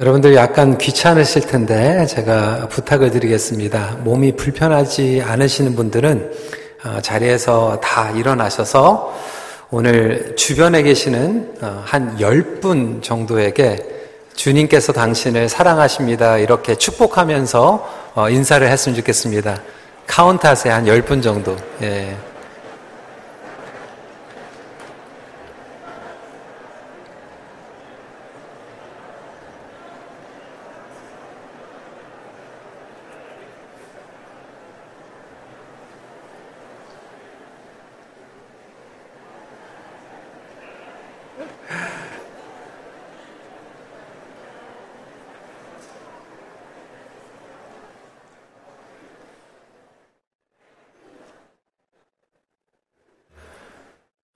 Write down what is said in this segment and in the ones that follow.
여러분들 약간 귀찮으실 텐데 제가 부탁을 드리겠습니다. 몸이 불편하지 않으시는 분들은 어, 자리에서 다 일어나셔서 오늘 주변에 계시는 어, 한 10분 정도에게 주님께서 당신을 사랑하십니다. 이렇게 축복하면서 어, 인사를 했으면 좋겠습니다. 카운트 하세요. 한 10분 정도. 예.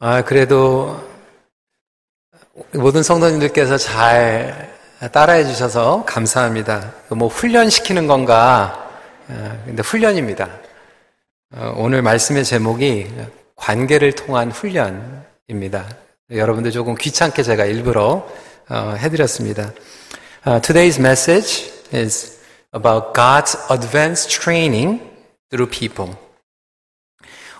아, 그래도 모든 성도님들께서 잘 따라해 주셔서 감사합니다. 뭐 훈련시키는 건가? 아, 근데 훈련입니다. 어, 오늘 말씀의 제목이 관계를 통한 훈련입니다. 여러분들 조금 귀찮게 제가 일부러 어, 해드렸습니다. Uh, today's message is about God's advanced training through people.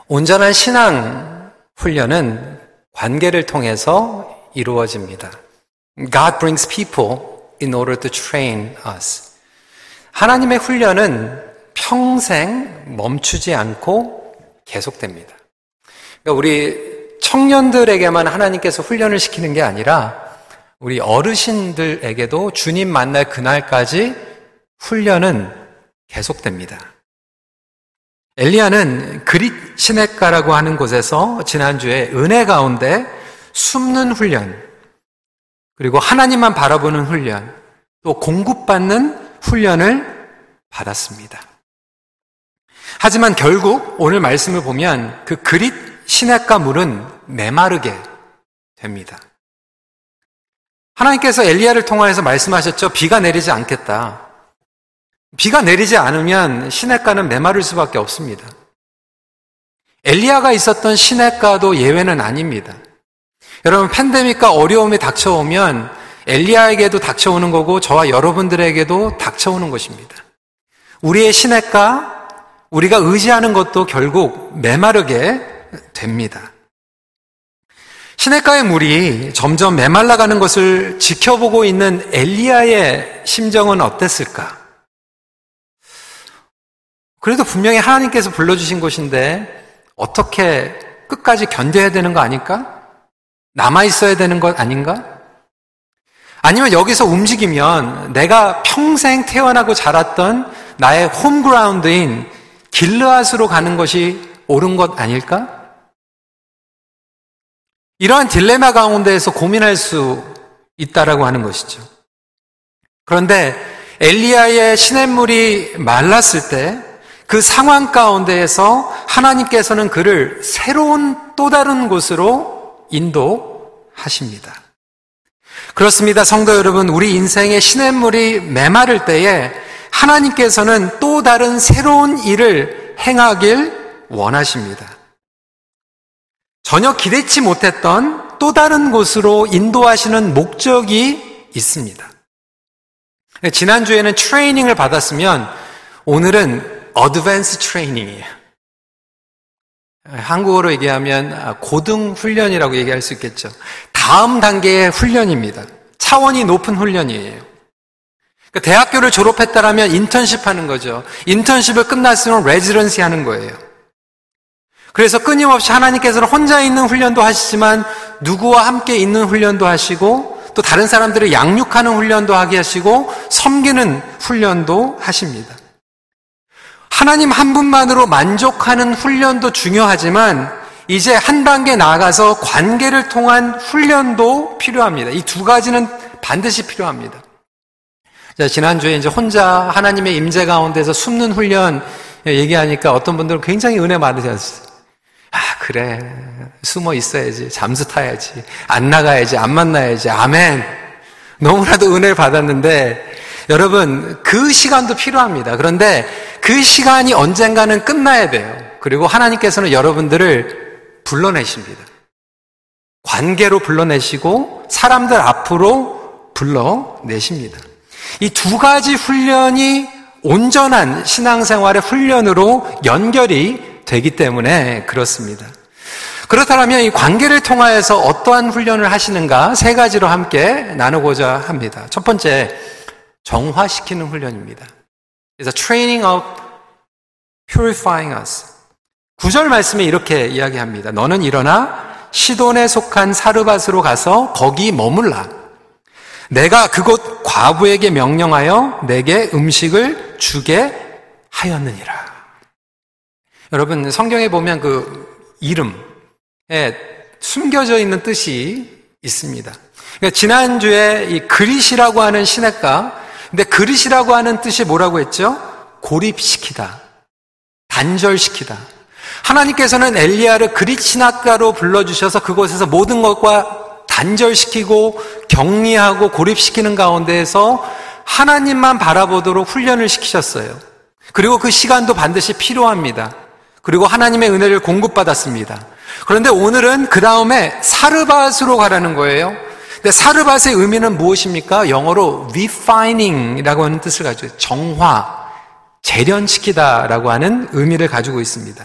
온전한 신앙 훈련은 관계를 통해서 이루어집니다. God brings people in order to train us. 하나님의 훈련은 평생 멈추지 않고 계속됩니다. 그러니까 우리 청년들에게만 하나님께서 훈련을 시키는 게 아니라 우리 어르신들에게도 주님 만날 그날까지 훈련은 계속됩니다. 엘리야는 그릿 시냇가라고 하는 곳에서 지난주에 은혜 가운데 숨는 훈련, 그리고 하나님만 바라보는 훈련, 또 공급받는 훈련을 받았습니다. 하지만 결국 오늘 말씀을 보면 그 그릿 시냇가 물은 메마르게 됩니다. 하나님께서 엘리야를 통하여서 말씀하셨죠. 비가 내리지 않겠다. 비가 내리지 않으면 시냇가는 메마를 수밖에 없습니다. 엘리야가 있었던 시냇가도 예외는 아닙니다. 여러분 팬데믹과 어려움이 닥쳐오면 엘리야에게도 닥쳐오는 거고 저와 여러분들에게도 닥쳐오는 것입니다. 우리의 시냇가 우리가 의지하는 것도 결국 메마르게 됩니다. 시냇가의 물이 점점 메말라가는 것을 지켜보고 있는 엘리야의 심정은 어땠을까? 그래도 분명히 하나님께서 불러주신 곳인데 어떻게 끝까지 견뎌야 되는 거 아닐까? 남아 있어야 되는 것 아닌가? 아니면 여기서 움직이면 내가 평생 태어나고 자랐던 나의 홈그라운드인 길르앗으로 가는 것이 옳은 것 아닐까? 이러한 딜레마 가운데에서 고민할 수 있다라고 하는 것이죠. 그런데 엘리야의 시냇물이 말랐을 때 그 상황 가운데에서 하나님께서는 그를 새로운 또 다른 곳으로 인도하십니다. 그렇습니다. 성도 여러분, 우리 인생의 시냇물이 메마를 때에 하나님께서는 또 다른 새로운 일을 행하길 원하십니다. 전혀 기대치 못했던 또 다른 곳으로 인도하시는 목적이 있습니다. 지난주에는 트레이닝을 받았으면 오늘은 어드밴스 트레이닝이에요. 한국어로 얘기하면 고등 훈련이라고 얘기할 수 있겠죠. 다음 단계의 훈련입니다. 차원이 높은 훈련이에요. 그러니까 대학교를 졸업했다라면 인턴십 하는 거죠. 인턴십을 끝났으면 레지던시 하는 거예요. 그래서 끊임없이 하나님께서는 혼자 있는 훈련도 하시지만 누구와 함께 있는 훈련도 하시고 또 다른 사람들을 양육하는 훈련도 하게 하시고 섬기는 훈련도 하십니다. 하나님 한 분만으로 만족하는 훈련도 중요하지만 이제 한 단계 나아가서 관계를 통한 훈련도 필요합니다. 이 두 가지는 반드시 필요합니다. 자, 지난주에 이제 혼자 하나님의 임재 가운데서 숨는 훈련 얘기하니까 어떤 분들은 굉장히 은혜 많으셨어요. 아, 그래. 숨어 있어야지. 잠수 타야지. 안 나가야지. 안 만나야지. 아멘. 너무나도 은혜를 받았는데 여러분, 그 시간도 필요합니다. 그런데 그 시간이 언젠가는 끝나야 돼요. 그리고 하나님께서는 여러분들을 불러내십니다. 관계로 불러내시고 사람들 앞으로 불러내십니다. 이 두 가지 훈련이 온전한 신앙생활의 훈련으로 연결이 되기 때문에 그렇습니다. 그렇다면 이 관계를 통하여서 어떠한 훈련을 하시는가 세 가지로 함께 나누고자 합니다. 첫 번째, 정화시키는 훈련입니다. 그래서 training of purifying us. 구절 말씀에 이렇게 이야기합니다. 너는 일어나 시돈에 속한 사르밧으로 가서 거기 머물라. 내가 그곳 과부에게 명령하여 내게 음식을 주게 하였느니라. 여러분 성경에 보면 그 이름에 숨겨져 있는 뜻이 있습니다. 그러니까 지난주에 이 그릿이라고 하는 시냇가, 근데 그릿이라고 하는 뜻이 뭐라고 했죠? 고립시키다. 단절시키다. 하나님께서는 엘리야를 그릿 신학가로 불러주셔서 그곳에서 모든 것과 단절시키고 격리하고 고립시키는 가운데에서 하나님만 바라보도록 훈련을 시키셨어요. 그리고 그 시간도 반드시 필요합니다. 그리고 하나님의 은혜를 공급받았습니다. 그런데 오늘은 그 다음에 사르밧으로 가라는 거예요. 근데 사르밧의 의미는 무엇입니까? 영어로 refining이라고 하는 뜻을 가지고. 정화, 재련시키다라고 하는 의미를 가지고 있습니다.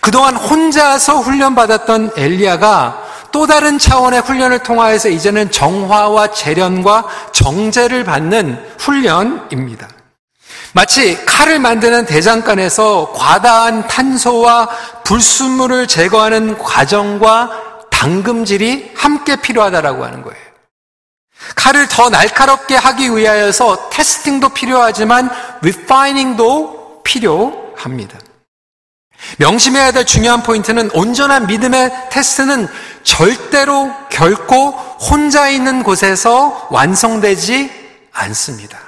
그동안 혼자서 훈련받았던 엘리야가 또 다른 차원의 훈련을 통하여서 이제는 정화와 재련과 정제를 받는 훈련입니다. 마치 칼을 만드는 대장간에서 과다한 탄소와 불순물을 제거하는 과정과 당금질이 함께 필요하다라고 하는 거예요. 칼을 더 날카롭게 하기 위하여서 testing도 필요하지만 refining도 필요합니다. 명심해야 될 중요한 포인트는 온전한 믿음의 테스트는 절대로 결코 혼자 있는 곳에서 완성되지 않습니다.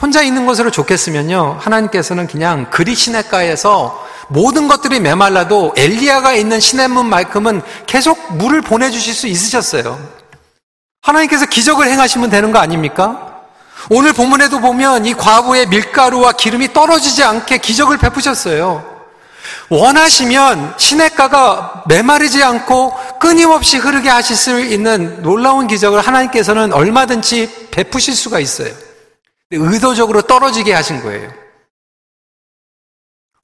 혼자 있는 곳으로 족했으면요. 하나님께서는 그냥 그리 시냇가에서 모든 것들이 메말라도 엘리야가 있는 시냇물만큼은 계속 물을 보내주실 수 있으셨어요. 하나님께서 기적을 행하시면 되는 거 아닙니까? 오늘 본문에도 보면 이 과부의 밀가루와 기름이 떨어지지 않게 기적을 베푸셨어요. 원하시면 시냇가가 메마르지 않고 끊임없이 흐르게 하실 수 있는 놀라운 기적을 하나님께서는 얼마든지 베푸실 수가 있어요. 의도적으로 떨어지게 하신 거예요.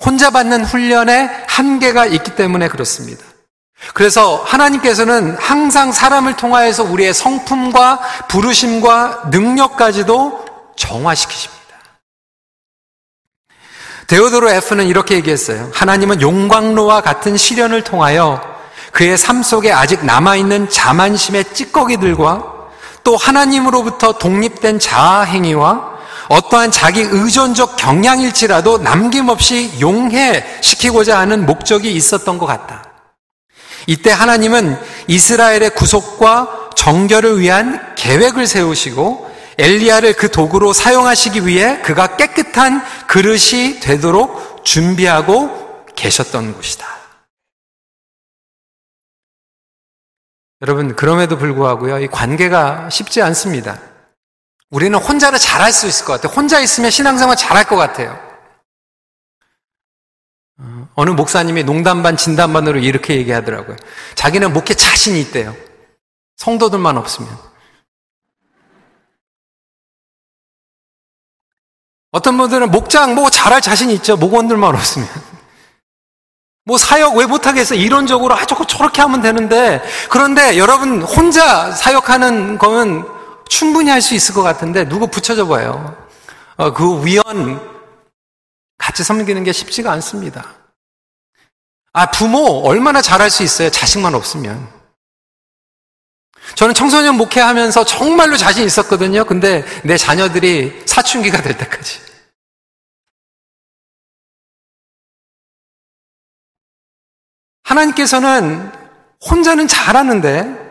혼자 받는 훈련에 한계가 있기 때문에 그렇습니다. 그래서 하나님께서는 항상 사람을 통하여서 우리의 성품과 부르심과 능력까지도 정화시키십니다. 데오도로 F는 이렇게 얘기했어요. 하나님은 용광로와 같은 시련을 통하여 그의 삶 속에 아직 남아있는 자만심의 찌꺼기들과 또 하나님으로부터 독립된 자아 행위와 어떠한 자기 의존적 경향일지라도 남김없이 용해시키고자 하는 목적이 있었던 것 같다. 이때 하나님은 이스라엘의 구속과 정결을 위한 계획을 세우시고 엘리야를 그 도구로 사용하시기 위해 그가 깨끗한 그릇이 되도록 준비하고 계셨던 곳이다. 여러분, 그럼에도 불구하고요, 이 관계가 쉽지 않습니다. 우리는 혼자를 잘할 수 있을 것 같아요. 혼자 있으면 신앙생활 잘할 것 같아요. 어, 어느 목사님이 농담 반 진담 반으로 이렇게 얘기하더라고요. 자기는 목회 자신이 있대요. 성도들만 없으면. 어떤 분들은 목장 뭐 잘할 자신이 있죠. 목원들만 없으면. 뭐 사역 왜 못하겠어? 이론적으로 아 저거 저렇게 하면 되는데 그런데 여러분 혼자 사역하는 거는 충분히 할 수 있을 것 같은데 누구 붙여줘 봐요. 어, 그 위원 같이 섬기는 게 쉽지가 않습니다. 아, 부모 얼마나 잘할 수 있어요? 자식만 없으면. 저는 청소년 목회하면서 정말로 자신 있었거든요. 근데 내 자녀들이 사춘기가 될 때까지. 하나님께서는 혼자는 잘하는데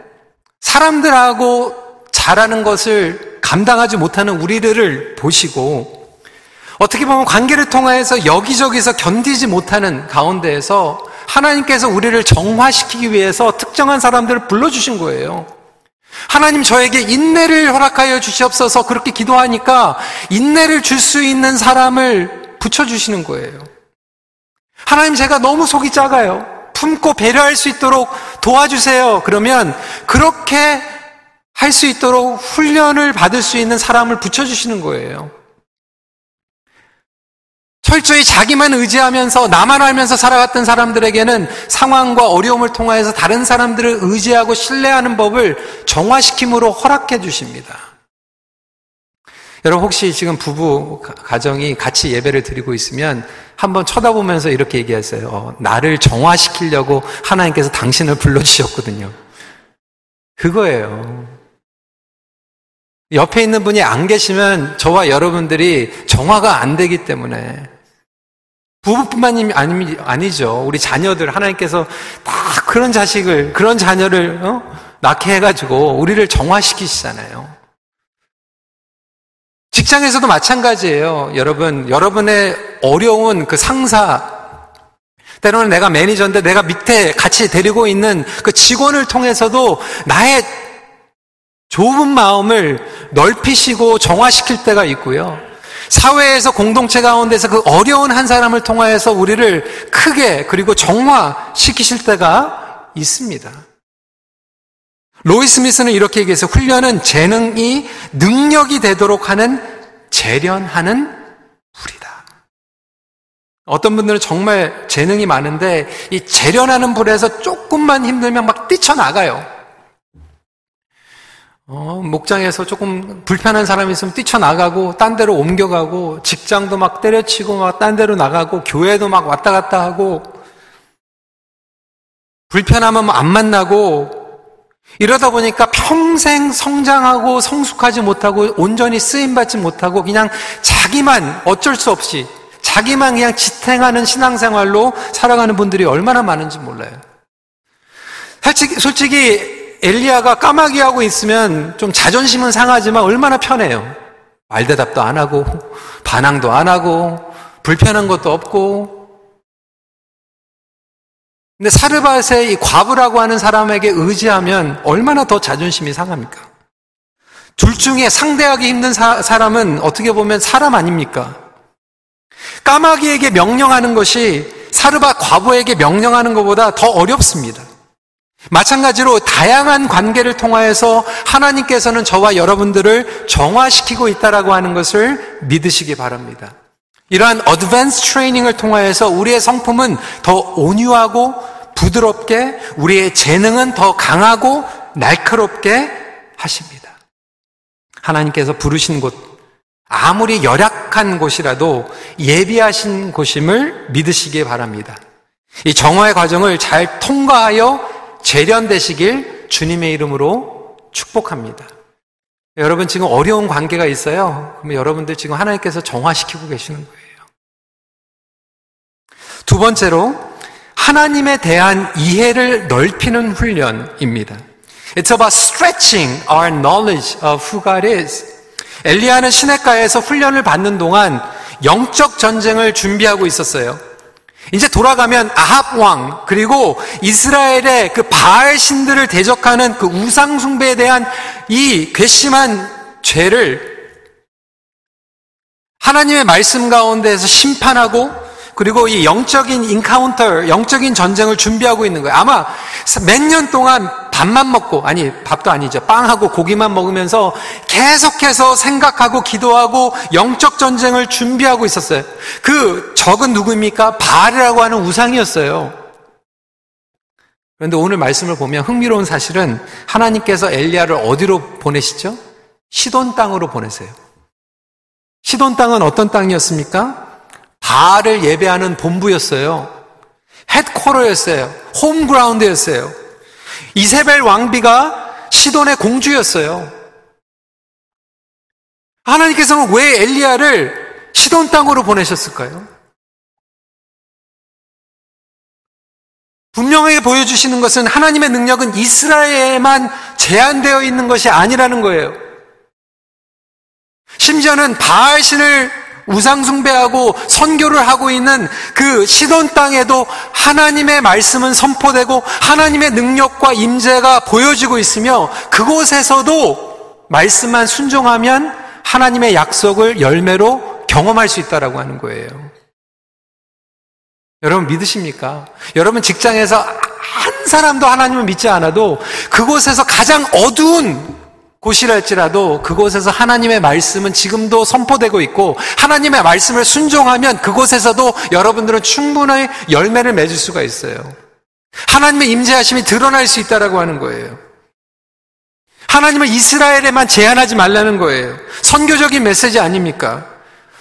사람들하고 잘하는 것을 감당하지 못하는 우리들을 보시고 어떻게 보면 관계를 통해서 여기저기서 견디지 못하는 가운데에서 하나님께서 우리를 정화시키기 위해서 특정한 사람들을 불러주신 거예요. 하나님 저에게 인내를 허락하여 주시옵소서 그렇게 기도하니까 인내를 줄 수 있는 사람을 붙여주시는 거예요. 하나님 제가 너무 속이 작아요. 품고 배려할 수 있도록 도와주세요. 그러면 그렇게 할할수 있도록 훈련을 받을 수 있는 사람을 붙여주시는 거예요. 철저히 자기만 의지하면서 나만 알면서 살아갔던 사람들에게는 상황과 어려움을 통하여서 다른 사람들을 의지하고 신뢰하는 법을 정화시킴으로 허락해 주십니다. 여러분 혹시 지금 부부 가정이 같이 예배를 드리고 있으면 한번 쳐다보면서 이렇게 얘기하세요. 어, 나를 정화시키려고 하나님께서 당신을 불러주셨거든요. 그거예요. 옆에 있는 분이 안 계시면 저와 여러분들이 정화가 안 되기 때문에 부부뿐만 아니, 아니죠. 우리 자녀들 하나님께서 다 그런 자식을 그런 자녀를 어? 낳게 해가지고 우리를 정화시키시잖아요. 직장에서도 마찬가지예요. 여러분, 여러분의 어려운 그 상사, 때로는 내가 매니저인데 내가 밑에 같이 데리고 있는 그 직원을 통해서도 나의 좁은 마음을 넓히시고 정화시킬 때가 있고요. 사회에서 공동체 가운데서 그 어려운 한 사람을 통하여서 우리를 크게 그리고 정화시키실 때가 있습니다. 로이 스 미스는 이렇게 얘기해서 훈련은 재능이 능력이 되도록 하는 재련하는 불이다. 어떤 분들은 정말 재능이 많은데 이 재련하는 불에서 조금만 힘들면 막 뛰쳐나가요. 어, 목장에서 조금 불편한 사람이 있으면 뛰쳐나가고, 딴 데로 옮겨가고, 직장도 막 때려치고, 막 딴 데로 나가고, 교회도 막 왔다 갔다 하고, 불편하면 안 만나고, 이러다 보니까 평생 성장하고 성숙하지 못하고 온전히 쓰임받지 못하고 그냥 자기만 어쩔 수 없이 자기만 그냥 지탱하는 신앙생활로 살아가는 분들이 얼마나 많은지 몰라요. 솔직히, 솔직히 엘리야가 까마귀 하고 있으면 좀 자존심은 상하지만 얼마나 편해요. 말대답도 안 하고, 반항도 안 하고, 불편한 것도 없고. 근데 사르밧의 이 과부라고 하는 사람에게 의지하면 얼마나 더 자존심이 상합니까? 둘 중에 상대하기 힘든 사, 사람은 어떻게 보면 사람 아닙니까? 까마귀에게 명령하는 것이 사르밧 과부에게 명령하는 것보다 더 어렵습니다. 마찬가지로 다양한 관계를 통하여서 하나님께서는 저와 여러분들을 정화시키고 있다라고 하는 것을 믿으시기 바랍니다. 이러한 어드밴스 트레이닝을 통하여서 우리의 성품은 더 온유하고 부드럽게 우리의 재능은 더 강하고 날카롭게 하십니다. 하나님께서 부르신 곳, 아무리 열악한 곳이라도 예비하신 곳임을 믿으시기 바랍니다. 이 정화의 과정을 잘 통과하여 재련되시길 주님의 이름으로 축복합니다. 여러분 지금 어려운 관계가 있어요. 그럼 여러분들 지금 하나님께서 정화시키고 계시는 거예요. 두 번째로 하나님에 대한 이해를 넓히는 훈련입니다. It's about stretching our knowledge of who God is. 엘리야는 시냇가에서 훈련을 받는 동안 영적 전쟁을 준비하고 있었어요. 이제 돌아가면 아합 왕 그리고 이스라엘의 그 바알 신들을 대적하는 그 우상 숭배에 대한 이 괘씸한 죄를 하나님의 말씀 가운데에서 심판하고 그리고 이 영적인 인카운터, 영적인 전쟁을 준비하고 있는 거예요. 아마 몇 년 동안 밥만 먹고, 아니, 밥도 아니죠. 빵하고 고기만 먹으면서 계속해서 생각하고 기도하고 영적 전쟁을 준비하고 있었어요. 그 적은 누구입니까? 바알이라고 하는 우상이었어요. 그런데 오늘 말씀을 보면 흥미로운 사실은 하나님께서 엘리야를 어디로 보내시죠? 시돈 땅으로 보내세요. 시돈 땅은 어떤 땅이었습니까? 바알을 예배하는 본부였어요. 헤드코러였어요. 홈그라운드였어요. 이세벨 왕비가 시돈의 공주였어요. 하나님께서는 왜 엘리야를 시돈 땅으로 보내셨을까요? 분명하게 보여주시는 것은 하나님의 능력은 이스라엘에만 제한되어 있는 것이 아니라는 거예요. 심지어는 바알신을 우상숭배하고 선교를 하고 있는 그 시돈 땅에도 하나님의 말씀은 선포되고 하나님의 능력과 임재가 보여지고 있으며 그곳에서도 말씀만 순종하면 하나님의 약속을 열매로 경험할 수 있다라고 하는 거예요. 여러분 믿으십니까? 여러분 직장에서 한 사람도 하나님을 믿지 않아도 그곳에서 가장 어두운 곳이랄지라도 그곳에서 하나님의 말씀은 지금도 선포되고 있고 하나님의 말씀을 순종하면 그곳에서도 여러분들은 충분히 열매를 맺을 수가 있어요. 하나님의 임재하심이 드러날 수 있다라고 하는 거예요. 하나님은 이스라엘에만 제한하지 말라는 거예요. 선교적인 메시지 아닙니까?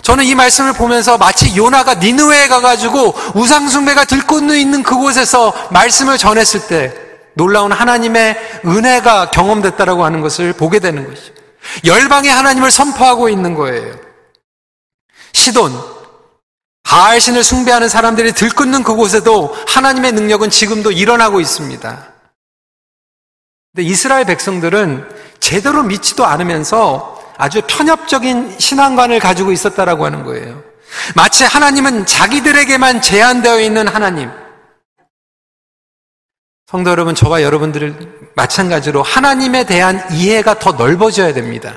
저는 이 말씀을 보면서 마치 요나가 니느웨에 가가지고 우상숭배가 들꽃누 있는 그곳에서 말씀을 전했을 때 놀라운 하나님의 은혜가 경험됐다라고 하는 것을 보게 되는 것이죠. 열방의 하나님을 선포하고 있는 거예요. 시돈, 바알 신을 숭배하는 사람들이 들끓는 그곳에도 하나님의 능력은 지금도 일어나고 있습니다. 근데 이스라엘 백성들은 제대로 믿지도 않으면서 아주 편협적인 신앙관을 가지고 있었다라고 하는 거예요. 마치 하나님은 자기들에게만 제한되어 있는 하나님, 성도 여러분, 저와 여러분들을 마찬가지로 하나님에 대한 이해가 더 넓어져야 됩니다.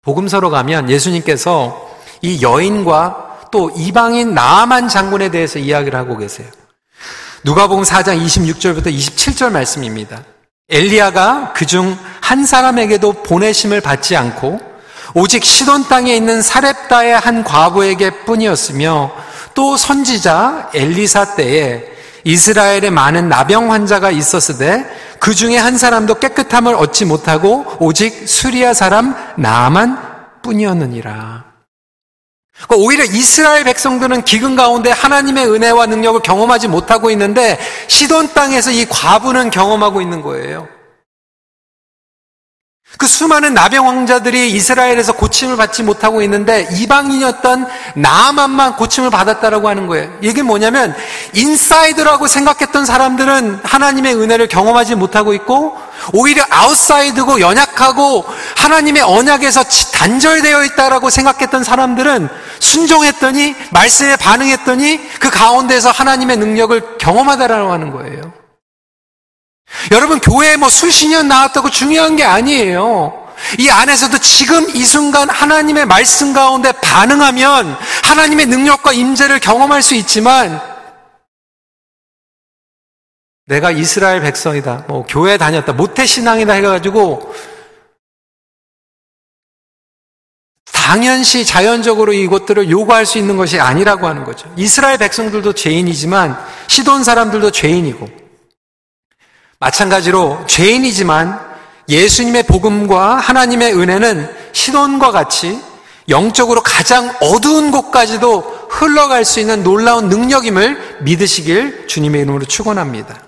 복음서로 가면 예수님께서 이 여인과 또 이방인 나아만 장군에 대해서 이야기를 하고 계세요. 누가복음 4장 26절부터 27절 말씀입니다. 엘리야가 그중 한 사람에게도 보내심을 받지 않고 오직 시돈 땅에 있는 사렙다의 한 과부에게 뿐이었으며 또 선지자 엘리사 때에 이스라엘에 많은 나병 환자가 있었으되 그 중에 한 사람도 깨끗함을 얻지 못하고 오직 수리아 사람 나만 뿐이었느니라. 그러니까 오히려 이스라엘 백성들은 기근 가운데 하나님의 은혜와 능력을 경험하지 못하고 있는데 시돈 땅에서 이 과부는 경험하고 있는 거예요. 그 수많은 나병 환자들이 이스라엘에서 고침을 받지 못하고 있는데 이방인이었던 나아만만 고침을 받았다라고 하는 거예요. 이게 뭐냐면 insider라고 생각했던 사람들은 하나님의 은혜를 경험하지 못하고 있고 오히려 outsider고 연약하고 하나님의 언약에서 단절되어 있다라고 생각했던 사람들은 순종했더니 말씀에 반응했더니 그 가운데서 하나님의 능력을 경험하다라고 하는 거예요. 여러분, 교회에 뭐 수십 년 나왔다고 중요한 게 아니에요. 이 안에서도 지금 이 순간 하나님의 말씀 가운데 반응하면 하나님의 능력과 임재를 경험할 수 있지만 내가 이스라엘 백성이다. 뭐 교회 다녔다. 모태 신앙이다 해 가지고 당연시 자연적으로 이것들을 요구할 수 있는 것이 아니라고 하는 거죠. 이스라엘 백성들도 죄인이지만 시돈 사람들도 죄인이고 마찬가지로 죄인이지만 예수님의 복음과 하나님의 은혜는 신혼과 같이 영적으로 가장 어두운 곳까지도 흘러갈 수 있는 놀라운 능력임을 믿으시길 주님의 이름으로 축원합니다.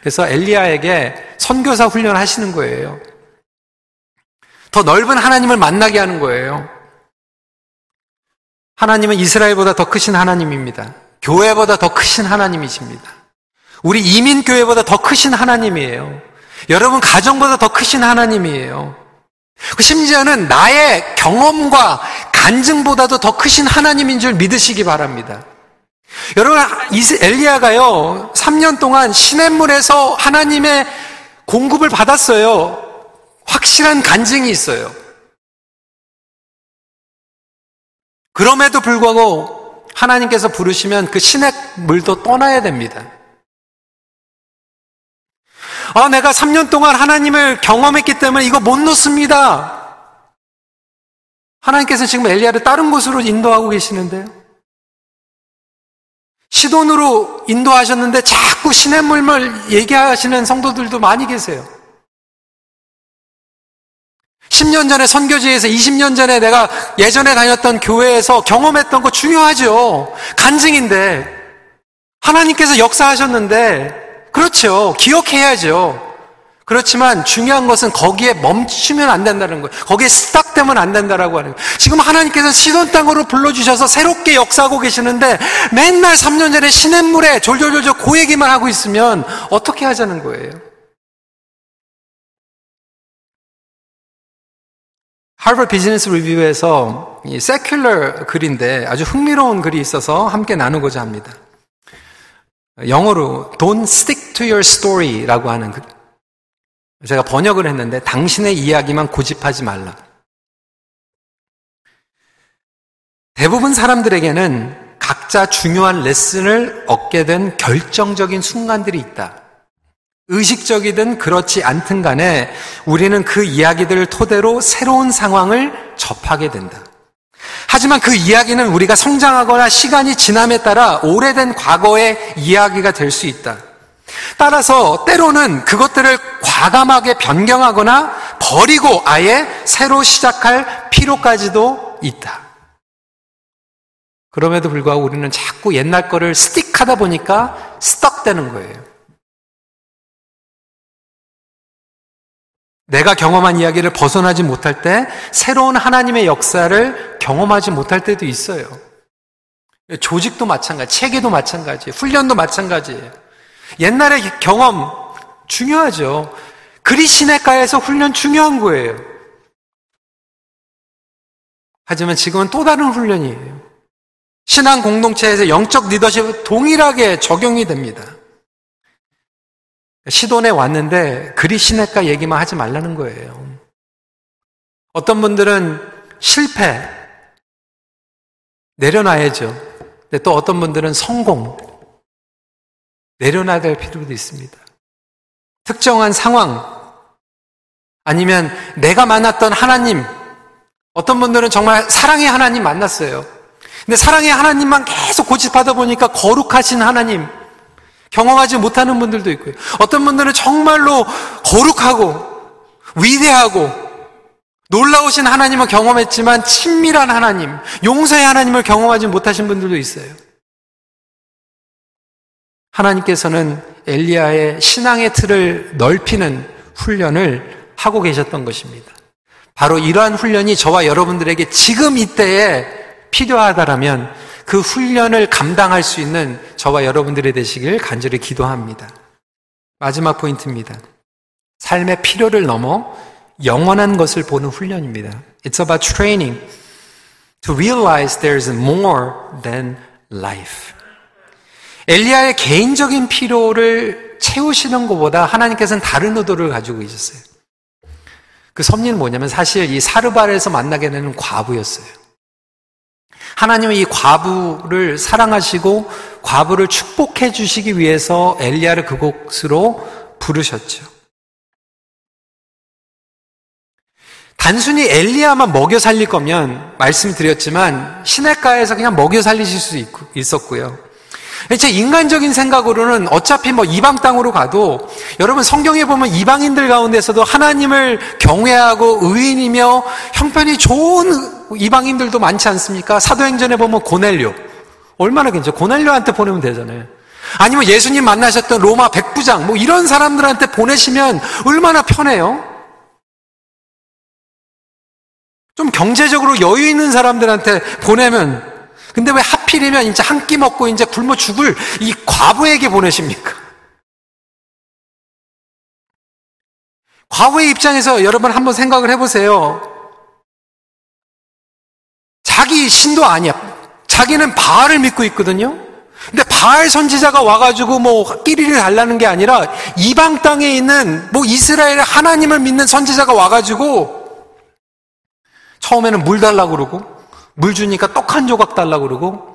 그래서 엘리야에게 선교사 훈련하시는 거예요. 더 넓은 하나님을 만나게 하는 거예요. 하나님은 이스라엘보다 더 크신 하나님입니다. 교회보다 더 크신 하나님이십니다. 우리 이민교회보다 더 크신 하나님이에요. 여러분 가정보다 더 크신 하나님이에요. 그 심지어는 나의 경험과 간증보다도 더 크신 하나님인 줄 믿으시기 바랍니다. 여러분, 엘리야가요, 3년 동안 시냇물에서 하나님의 공급을 받았어요. 확실한 간증이 있어요. 그럼에도 불구하고 하나님께서 부르시면 그 시냇물도 떠나야 됩니다. 아, 내가 3년 동안 하나님을 경험했기 때문에 이거 못 놓습니다. 하나님께서 지금 엘리야를 다른 곳으로 인도하고 계시는데요. 시돈으로 인도하셨는데 자꾸 시냇물을 얘기하시는 성도들도 많이 계세요. 10년 전에 선교지에서 20년 전에 내가 예전에 다녔던 교회에서 경험했던 거 중요하죠. 간증인데 하나님께서 역사하셨는데 그렇죠. 기억해야죠. 그렇지만 중요한 것은 거기에 멈추면 안 된다는 거예요. 거기에 스탁되면 안 된다라고 하는 거예요. 지금 하나님께서 시돈 땅으로 불러주셔서 새롭게 역사하고 계시는데 맨날 3년 전에 시냇물에 졸졸졸졸 고 얘기만 하고 있으면 어떻게 하자는 거예요? 하버드 비즈니스 리뷰에서 이 세큘러 글인데 아주 흥미로운 글이 있어서 함께 나누고자 합니다. 영어로 Don't stick to your story라고 하는 그 제가 번역을 했는데 당신의 이야기만 고집하지 말라. 대부분 사람들에게는 각자 중요한 레슨을 얻게 된 결정적인 순간들이 있다. 의식적이든 그렇지 않든 간에 우리는 그 이야기들을 토대로 새로운 상황을 접하게 된다. 하지만 그 이야기는 우리가 성장하거나 시간이 지남에 따라 오래된 과거의 이야기가 될 수 있다. 따라서 때로는 그것들을 과감하게 변경하거나 버리고 아예 새로 시작할 필요까지도 있다. 그럼에도 불구하고 우리는 자꾸 옛날 거를 스틱하다 보니까 스떡되는 거예요. 내가 경험한 이야기를 벗어나지 못할 때 새로운 하나님의 역사를 경험하지 못할 때도 있어요. 조직도 마찬가지, 체계도 마찬가지, 훈련도 마찬가지예요. 옛날의 경험 중요하죠. 그리 시내가에서 훈련 중요한 거예요. 하지만 지금은 또 다른 훈련이에요. 신앙 공동체에서 영적 리더십 동일하게 적용이 됩니다. 시돈에 왔는데 그리 시내가 얘기만 하지 말라는 거예요. 어떤 분들은 실패 내려놔야죠. 근데 또 어떤 분들은 성공 내려놔야 될 필요도 있습니다. 특정한 상황 아니면 내가 만났던 하나님 어떤 분들은 정말 사랑의 하나님 만났어요. 근데 사랑의 하나님만 계속 고집하다 보니까 거룩하신 하나님 경험하지 못하는 분들도 있고요. 어떤 분들은 정말로 거룩하고 위대하고 놀라우신 하나님을 경험했지만 친밀한 하나님, 용서의 하나님을 경험하지 못하신 분들도 있어요. 하나님께서는 엘리야의 신앙의 틀을 넓히는 훈련을 하고 계셨던 것입니다. 바로 이러한 훈련이 저와 여러분들에게 지금 이때에 필요하다라면 그 훈련을 감당할 수 있는 저와 여러분들이 되시길 간절히 기도합니다. 마지막 포인트입니다. 삶의 필요를 넘어 영원한 것을 보는 훈련입니다. It's about training to realize there's more than life. 엘리야의 개인적인 필요를 채우시는 것보다 하나님께서는 다른 의도를 가지고 계셨어요. 그 섭리는 뭐냐면 사실 이 사르발에서 만나게 되는 과부였어요. 하나님은 이 과부를 사랑하시고 과부를 축복해 주시기 위해서 엘리야를 그곳으로 부르셨죠. 단순히 엘리야만 먹여 살릴 거면 말씀드렸지만 시냇가에서 그냥 먹여 살리실 수 있었고요. 제 인간적인 생각으로는 어차피 뭐 이방 땅으로 가도 여러분 성경에 보면 이방인들 가운데서도 하나님을 경외하고 의인이며 형편이 좋은 이방인들도 많지 않습니까? 사도행전에 보면 고넬료. 얼마나 괜찮아. 고넬료한테 보내면 되잖아요. 아니면 예수님 만나셨던 로마 백부장, 뭐 이런 사람들한테 보내시면 얼마나 편해요? 좀 경제적으로 여유 있는 사람들한테 보내면, 근데 왜 하필이면 이제 한 끼 먹고 이제 굶어 죽을 이 과부에게 보내십니까? 과부의 입장에서 여러분 한번 생각을 해보세요. 자기 신도 아니야. 자기는 바알을 믿고 있거든요. 근데 바알 선지자가 와가지고 뭐 끼리를 달라는 게 아니라 이방 땅에 있는 뭐 이스라엘 하나님을 믿는 선지자가 와가지고 처음에는 물 달라고 그러고 물 주니까 떡 한 조각 달라고 그러고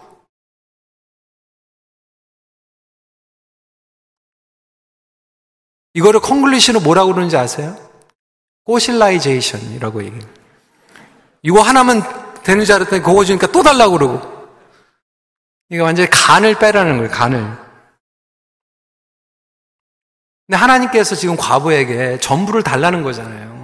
이거를 콩글리시로 뭐라고 그러는지 아세요? 꼬실라이제이션이라고 얘기해요. 이거 하나면 되는 줄 알았더니 그거 주니까 또 달라고 그러고. 이거 완전히 간을 빼라는 거예요, 간을. 근데 하나님께서 지금 과부에게 전부를 달라는 거잖아요.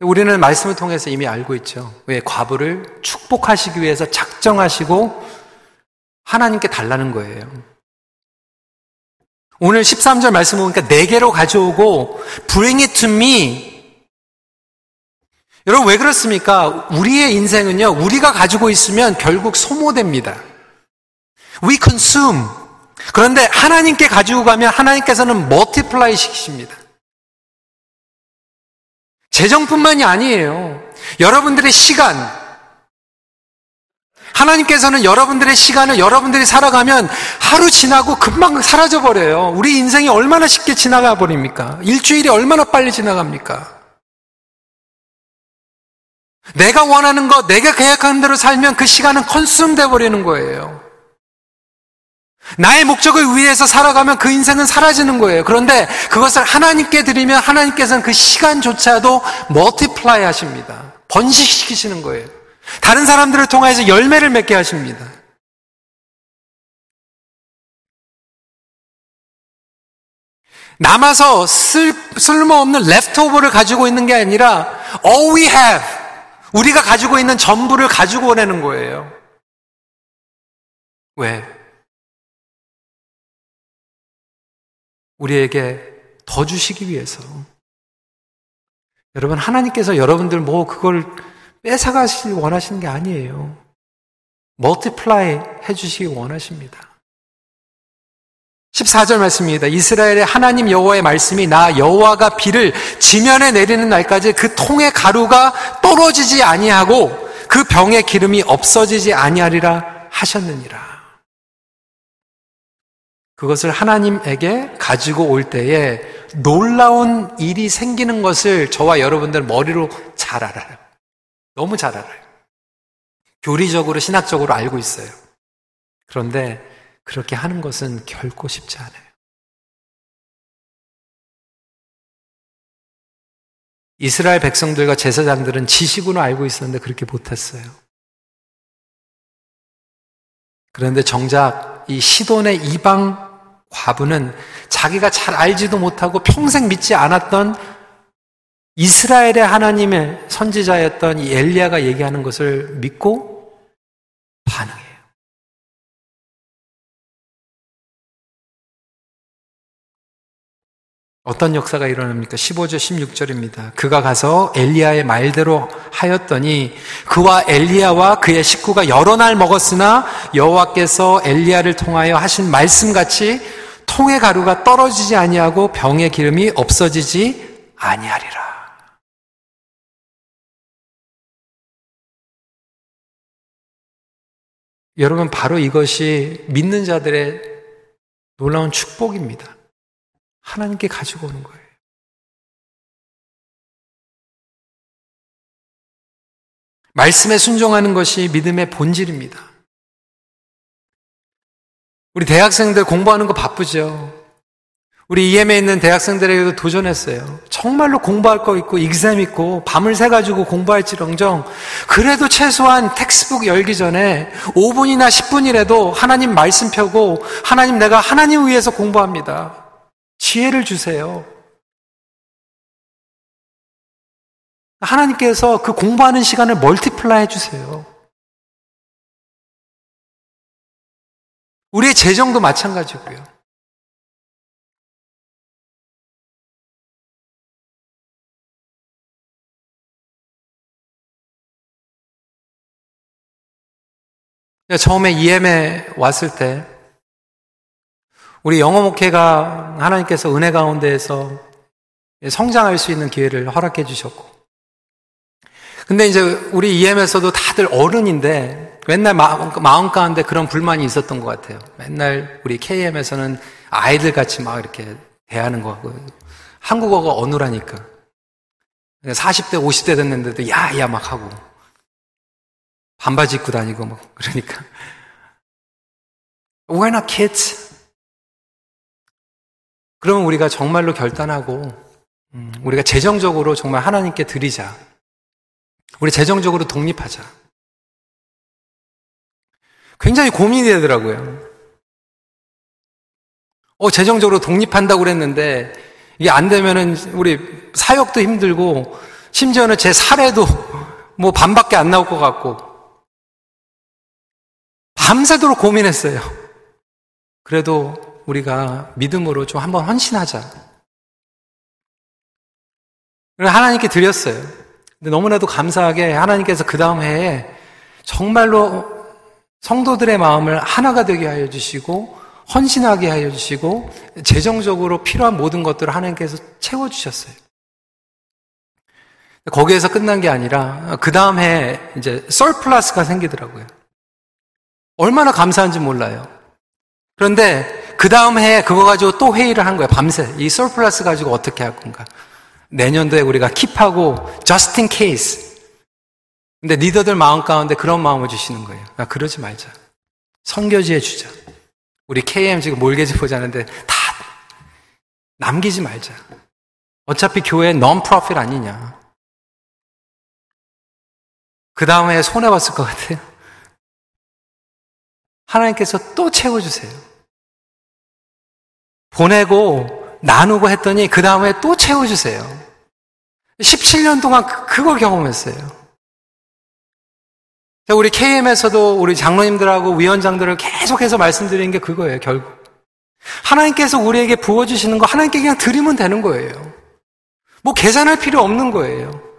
우리는 말씀을 통해서 이미 알고 있죠. 왜 과부를 축복하시기 위해서 작정하시고 하나님께 달라는 거예요. 오늘 13절 말씀 보니까 내게로 가져오고 bring it to me 여러분 왜 그렇습니까? 우리의 인생은요, 우리가 가지고 있으면 결국 소모됩니다. We consume. 그런데 하나님께 가지고 가면 하나님께서는 multiply 시키십니다. 재정뿐만이 아니에요. 여러분들의 시간, 하나님께서는 여러분들의 시간을 여러분들이 살아가면 하루 지나고 금방 사라져 버려요. 우리 인생이 얼마나 쉽게 지나가 버립니까? 일주일이 얼마나 빨리 지나갑니까? 내가 원하는 것, 내가 계획하는 대로 살면 그 시간은 컨숨돼 버리는 거예요. 나의 목적을 위해서 살아가면 그 인생은 사라지는 거예요. 그런데 그것을 하나님께 드리면 하나님께서는 그 시간조차도 multiply 하십니다. 번식시키시는 거예요. 다른 사람들을 통해서 열매를 맺게 하십니다. 남아서 쓸, 쓸모없는 leftover를 가지고 있는 게 아니라 all we have 우리가 가지고 있는 전부를 가지고 오라는 거예요. 왜? 우리에게 더 주시기 위해서. 여러분, 하나님께서 여러분들 뭐 그걸 뺏어가시기 원하시는 게 아니에요. multiply 해주시기 원하십니다. 14절 말씀입니다. 이스라엘의 하나님 여호와의 말씀이 나 여호와가 비를 지면에 내리는 날까지 그 통의 가루가 떨어지지 아니하고 그 병의 기름이 없어지지 아니하리라 하셨느니라. 그것을 하나님에게 가지고 올 때에 놀라운 일이 생기는 것을 저와 여러분들 머리로 잘 알아요. 너무 잘 알아요. 교리적으로, 신학적으로 알고 있어요. 그런데 그렇게 하는 것은 결코 쉽지 않아요. 이스라엘 백성들과 제사장들은 지식으로 알고 있었는데 그렇게 못했어요. 그런데 정작 이 시돈의 이방 과부는 자기가 잘 알지도 못하고 평생 믿지 않았던 이스라엘의 하나님의 선지자였던 이 엘리야가 얘기하는 것을 믿고 반응해요. 어떤 역사가 일어납니까? 15절, 16절입니다. 그가 가서 엘리야의 말대로 하였더니 그와 엘리야와 그의 식구가 여러 날 먹었으나 여호와께서 엘리야를 통하여 하신 말씀같이 통의 가루가 떨어지지 아니하고 병의 기름이 없어지지 아니하리라. 여러분, 바로 이것이 믿는 자들의 놀라운 축복입니다. 하나님께 가지고 오는 거예요. 말씀에 순종하는 것이 믿음의 본질입니다. 우리 대학생들 공부하는 거 바쁘죠. 우리 EM에 있는 대학생들에게도 도전했어요. 정말로 공부할 거 있고, 익셈 있고, 밤을 새가지고 공부할지렁정, 그래도 최소한 텍스북 열기 전에 5분이나 10분이라도 하나님 말씀 펴고, 하나님 내가 하나님 위해서 공부합니다. 지혜를 주세요. 하나님께서 그 공부하는 시간을 multiply 해주세요. 우리의 재정도 마찬가지고요. 처음에 EM에 왔을 때 우리 영어 목회가 하나님께서 은혜 가운데에서 성장할 수 있는 기회를 허락해 주셨고 근데 이제 우리 EM에서도 다들 어른인데 맨날 마음, 가운데 그런 불만이 있었던 것 같아요. 맨날 우리 KM에서는 아이들 같이 막 이렇게 대하는 거. 한국어가 어눌하니까. 40대, 50대 됐는데도 야, 야, 막 하고. 반바지 입고 다니고 뭐, 그러니까. We're not kids. 그러면 우리가 정말로 결단하고, 음, 우리가 재정적으로 정말 하나님께 드리자. 우리 재정적으로 독립하자. 굉장히 고민이 되더라고요. 어, 재정적으로 독립한다고 그랬는데, 이게 안 되면은 우리 사역도 힘들고, 심지어는 제 사례도 뭐 반밖에 안 나올 것 같고, 밤새도록 고민했어요. 그래도 우리가 믿음으로 좀 한번 헌신하자. 하나님께 드렸어요. 근데 너무나도 감사하게 하나님께서 그 다음 해에 정말로 성도들의 마음을 하나가 되게 하여 주시고 헌신하게 하여 주시고 재정적으로 필요한 모든 것들을 하나님께서 채워 주셨어요. 거기에서 끝난 게 아니라 그 다음 해 이제 썰플러스가 생기더라고요. 얼마나 감사한지 몰라요. 그런데 그 다음 해 그거 가지고 또 회의를 한 거예요. 밤새 이 썰플러스 가지고 어떻게 할 건가? 내년도에 우리가 킵하고 just in case 근데 리더들 마음 가운데 그런 마음을 주시는 거예요. 아, 그러지 말자. 성교지에 주자. 우리 KM 지금 몰개지 보자는데 다 남기지 말자. 어차피 교회 넌 프로필 아니냐. 그 다음에 손해봤을 것 같아요. 하나님께서 또 채워주세요. 보내고 나누고 했더니 그 다음에 또 채워주세요. 17년 동안 그, 그걸 경험했어요. 우리 KM에서도 우리 장로님들하고 위원장들을 계속해서 말씀드리는 게 그거예요, 결국. 하나님께서 우리에게 부어주시는 거 하나님께 그냥 드리면 되는 거예요. 뭐 계산할 필요 없는 거예요.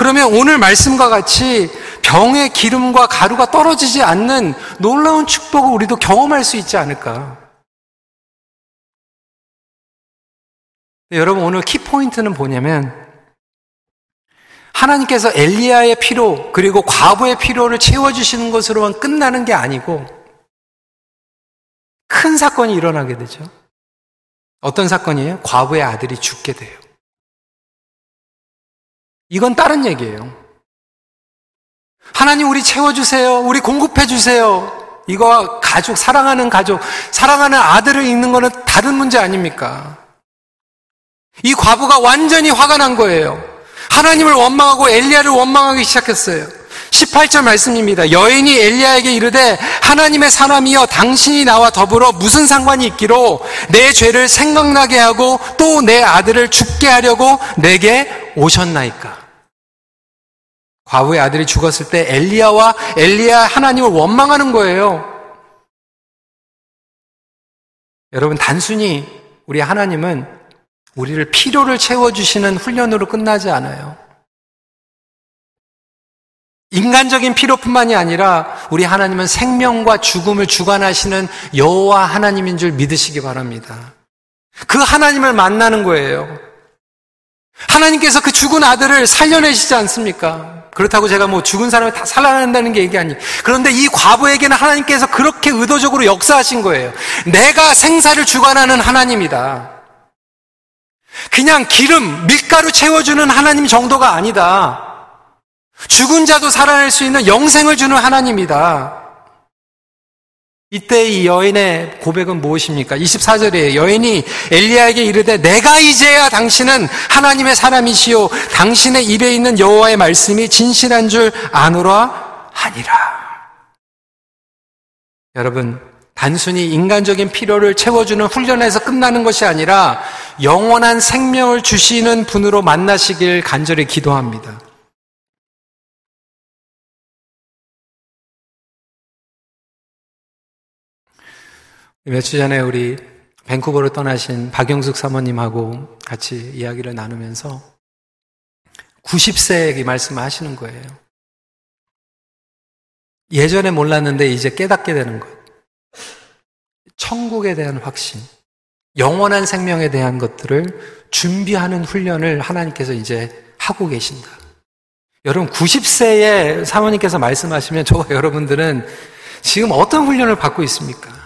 그러면 오늘 말씀과 같이 병의 기름과 가루가 떨어지지 않는 놀라운 축복을 우리도 경험할 수 있지 않을까. 여러분 오늘 키포인트는 뭐냐면 하나님께서 엘리야의 피로 그리고 과부의 피로를 채워주시는 것으로만 끝나는 게 아니고 큰 사건이 일어나게 되죠. 어떤 사건이에요? 과부의 아들이 죽게 돼요. 이건 다른 얘기예요. 하나님 우리 채워주세요. 우리 공급해주세요. 이거 가족, 사랑하는 가족, 사랑하는 아들을 잃는 거는 다른 문제 아닙니까? 이 과부가 완전히 화가 난 거예요. 하나님을 원망하고 엘리야를 원망하기 시작했어요. 18절 말씀입니다. 여인이 엘리야에게 이르되 하나님의 사람이여 당신이 나와 더불어 무슨 상관이 있기로 내 죄를 생각나게 하고 또 내 아들을 죽게 하려고 내게 오셨나이까. 과부의 아들이 죽었을 때 엘리야와 엘리야 하나님을 원망하는 거예요. 여러분 단순히 우리 하나님은 우리를 필요를 채워 주시는 훈련으로 끝나지 않아요. 인간적인 필요뿐만이 아니라 우리 하나님은 생명과 죽음을 주관하시는 여호와 하나님인 줄 믿으시기 바랍니다. 그 하나님을 만나는 거예요. 하나님께서 그 죽은 아들을 살려내시지 않습니까? 그렇다고 제가 뭐 죽은 사람을 다 살아낸다는 게 얘기 아니. 그런데 이 과부에게는 하나님께서 그렇게 의도적으로 역사하신 거예요. 내가 생사를 주관하는 하나님이다. 그냥 기름, 밀가루 채워주는 하나님 정도가 아니다. 죽은 자도 살아날 수 있는 영생을 주는 하나님이다. 이때 이 여인의 고백은 무엇입니까? 24절에 여인이 엘리야에게 이르되 내가 이제야 당신은 하나님의 사람이시요 당신의 입에 있는 여호와의 말씀이 진실한 줄 아노라 하니라. 여러분 단순히 인간적인 필요를 채워주는 훈련에서 끝나는 것이 아니라 영원한 생명을 주시는 분으로 만나시길 간절히 기도합니다. 며칠 전에 우리 밴쿠버로 떠나신 박영숙 사모님하고 같이 이야기를 나누면서 90세에게 말씀을 하시는 거예요. 예전에 몰랐는데 이제 깨닫게 되는 것. 천국에 대한 확신, 영원한 생명에 대한 것들을 준비하는 훈련을 하나님께서 이제 하고 계신다. 여러분, 90세에 사모님께서 말씀하시면 저와 여러분들은 지금 어떤 훈련을 받고 있습니까?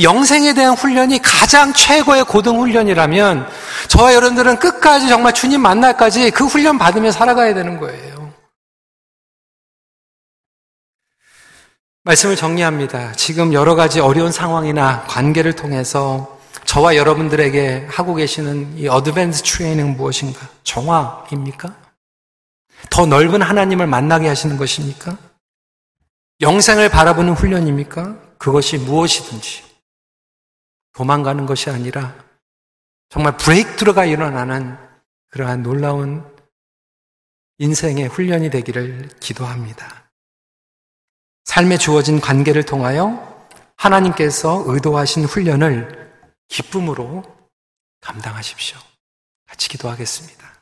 영생에 대한 훈련이 가장 최고의 고등 훈련이라면 저와 여러분들은 끝까지 정말 주님 만날까지 그 훈련 받으며 살아가야 되는 거예요. 말씀을 정리합니다. 지금 여러 가지 어려운 상황이나 관계를 통해서 저와 여러분들에게 하고 계시는 이 어드밴스 트레이닝 무엇인가? 정화입니까? 더 넓은 하나님을 만나게 하시는 것입니까? 영생을 바라보는 훈련입니까? 그것이 무엇이든지. 도망가는 것이 아니라 정말 브레이크 트루가 일어나는 그러한 놀라운 인생의 훈련이 되기를 기도합니다. 삶에 주어진 관계를 통하여 하나님께서 의도하신 훈련을 기쁨으로 감당하십시오. 같이 기도하겠습니다.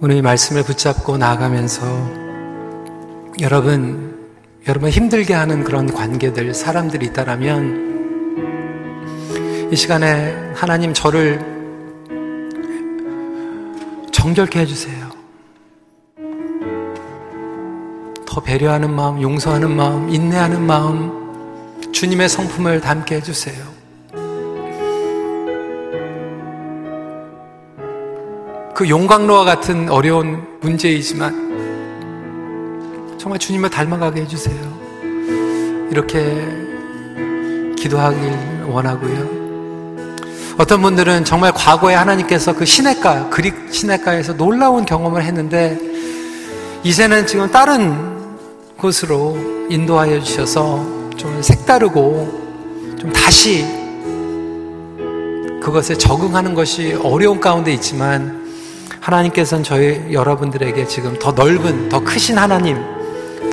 오늘 이 말씀을 붙잡고 나아가면서 여러분, 여러분 힘들게 하는 그런 관계들, 사람들이 있다라면 이 시간에 하나님 저를 정결케 해주세요. 더 배려하는 마음, 용서하는 마음, 인내하는 마음, 주님의 성품을 담게 해주세요. 그 용광로와 같은 어려운 문제이지만 정말 주님을 닮아가게 해주세요. 이렇게 기도하길 원하고요. 어떤 분들은 정말 과거에 하나님께서 그 시내가, 그릭 시내가에서 놀라운 경험을 했는데, 이제는 지금 다른 곳으로 인도하여 주셔서 좀 색다르고, 좀 다시 그것에 적응하는 것이 어려운 가운데 있지만, 하나님께서는 저희 여러분들에게 지금 더 넓은, 더 크신 하나님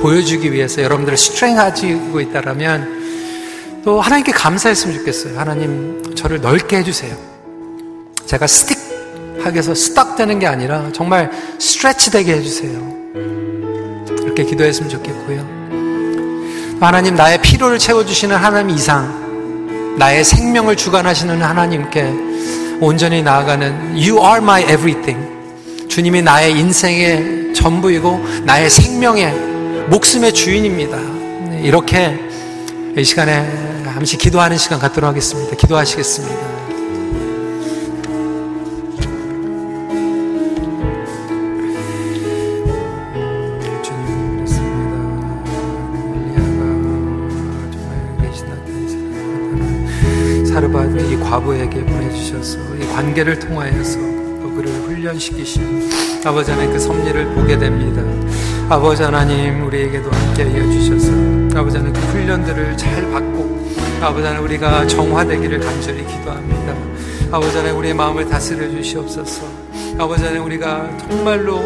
보여주기 위해서 여러분들을 스트렝하지고 있다라면, 또 하나님께 감사했으면 좋겠어요. 하나님, 저를 넓게 해주세요. 제가 스틱하게 해서 스탁 되는 게 아니라 정말 스트레치 되게 해주세요. 이렇게 기도했으면 좋겠고요. 하나님, 나의 피로를 채워주시는 하나님 이상, 나의 생명을 주관하시는 하나님께 온전히 나아가는 You are my everything. 주님이 나의 인생의 전부이고 나의 생명의 목숨의 주인입니다. 이렇게 이 시간에 잠시 기도하는 시간 갖도록 하겠습니다. 기도하시겠습니다. 사르바드 이 과부에게 보내주셔서 이 관계를 통하여서 또 그를 훈련시키신 아버지 하나님 그 섭리를 보게 됩니다. 아버지 하나님 우리에게도 함께 이어주셔서 아버지 하나님 그 훈련들을 잘 받고 아버지 하나님 우리가 정화되기를 간절히 기도합니다. 아버지 하나님 우리의 마음을 다스려 주시옵소서. 아버지 하나님 우리가 정말로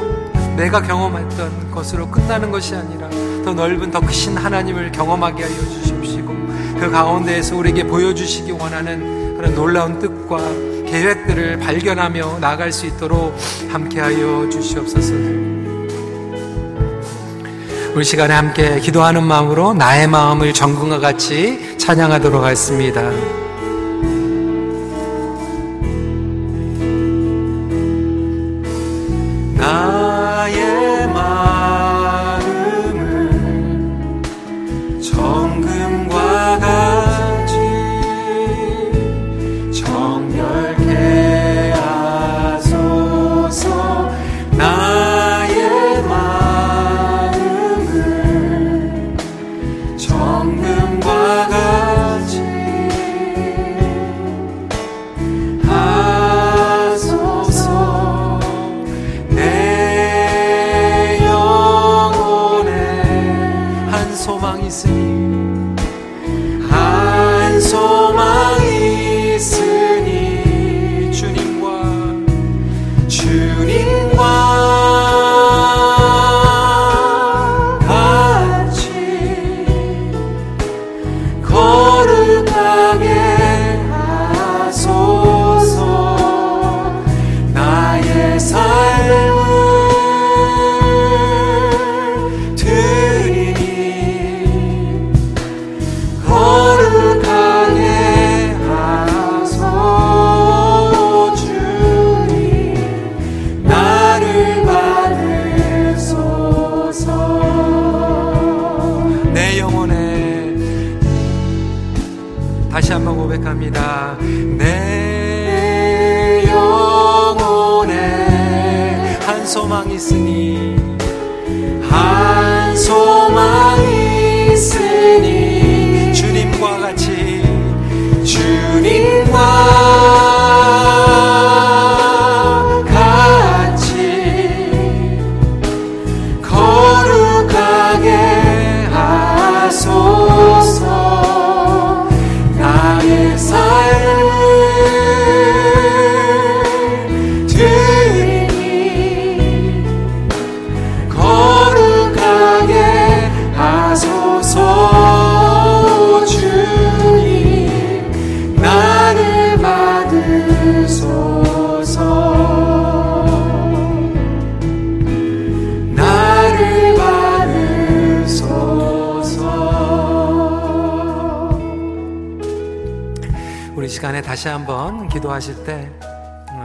내가 경험했던 것으로 끝나는 것이 아니라 더 넓은 더 크신 하나님을 경험하게 하여 주십시고 그 가운데에서 우리에게 보여주시기 원하는 그런 놀라운 뜻과 계획들을 발견하며 나갈 수 있도록 함께하여 주시옵소서. 우리 시간에 함께 기도하는 마음으로 나의 마음을 정금과 같이 찬양하도록 하겠습니다.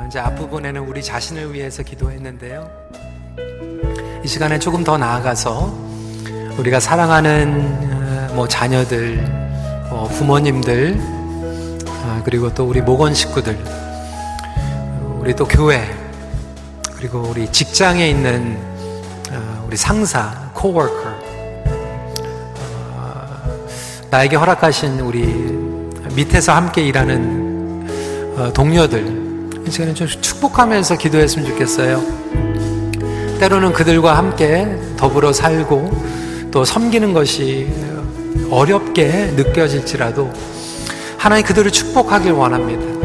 이제 앞부분에는 우리 자신을 위해서 기도했는데요. 이 시간에 조금 더 나아가서 우리가 사랑하는 어, 뭐 자녀들, 뭐 부모님들, 어, 그리고 또 우리 모건 식구들, 우리 또 교회, 그리고 우리 직장에 있는 어, 우리 상사, 코워커, 어, 나에게 허락하신 우리 밑에서 함께 일하는 어, 동료들, 이 시간에 좀 축복하면서 기도했으면 좋겠어요. 때로는 그들과 함께 더불어 살고 또 섬기는 것이 어렵게 느껴질지라도 하나님 그들을 축복하길 원합니다.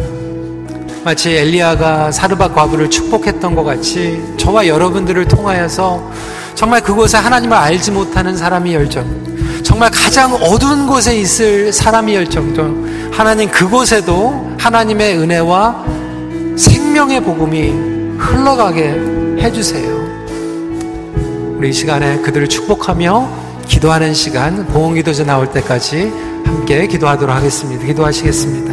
마치 엘리야가 사르밧 과부를 축복했던 것 같이 저와 여러분들을 통하여서 정말 그곳에 하나님을 알지 못하는 사람이 열정, 정말 가장 어두운 곳에 있을 사람이 열정도 하나님 그곳에도 하나님의 은혜와 생명의 복음이 흘러가게 해주세요. 우리 이 시간에 그들을 축복하며 기도하는 시간, 보험기도제 나올 때까지 함께 기도하도록 하겠습니다. 기도하시겠습니다.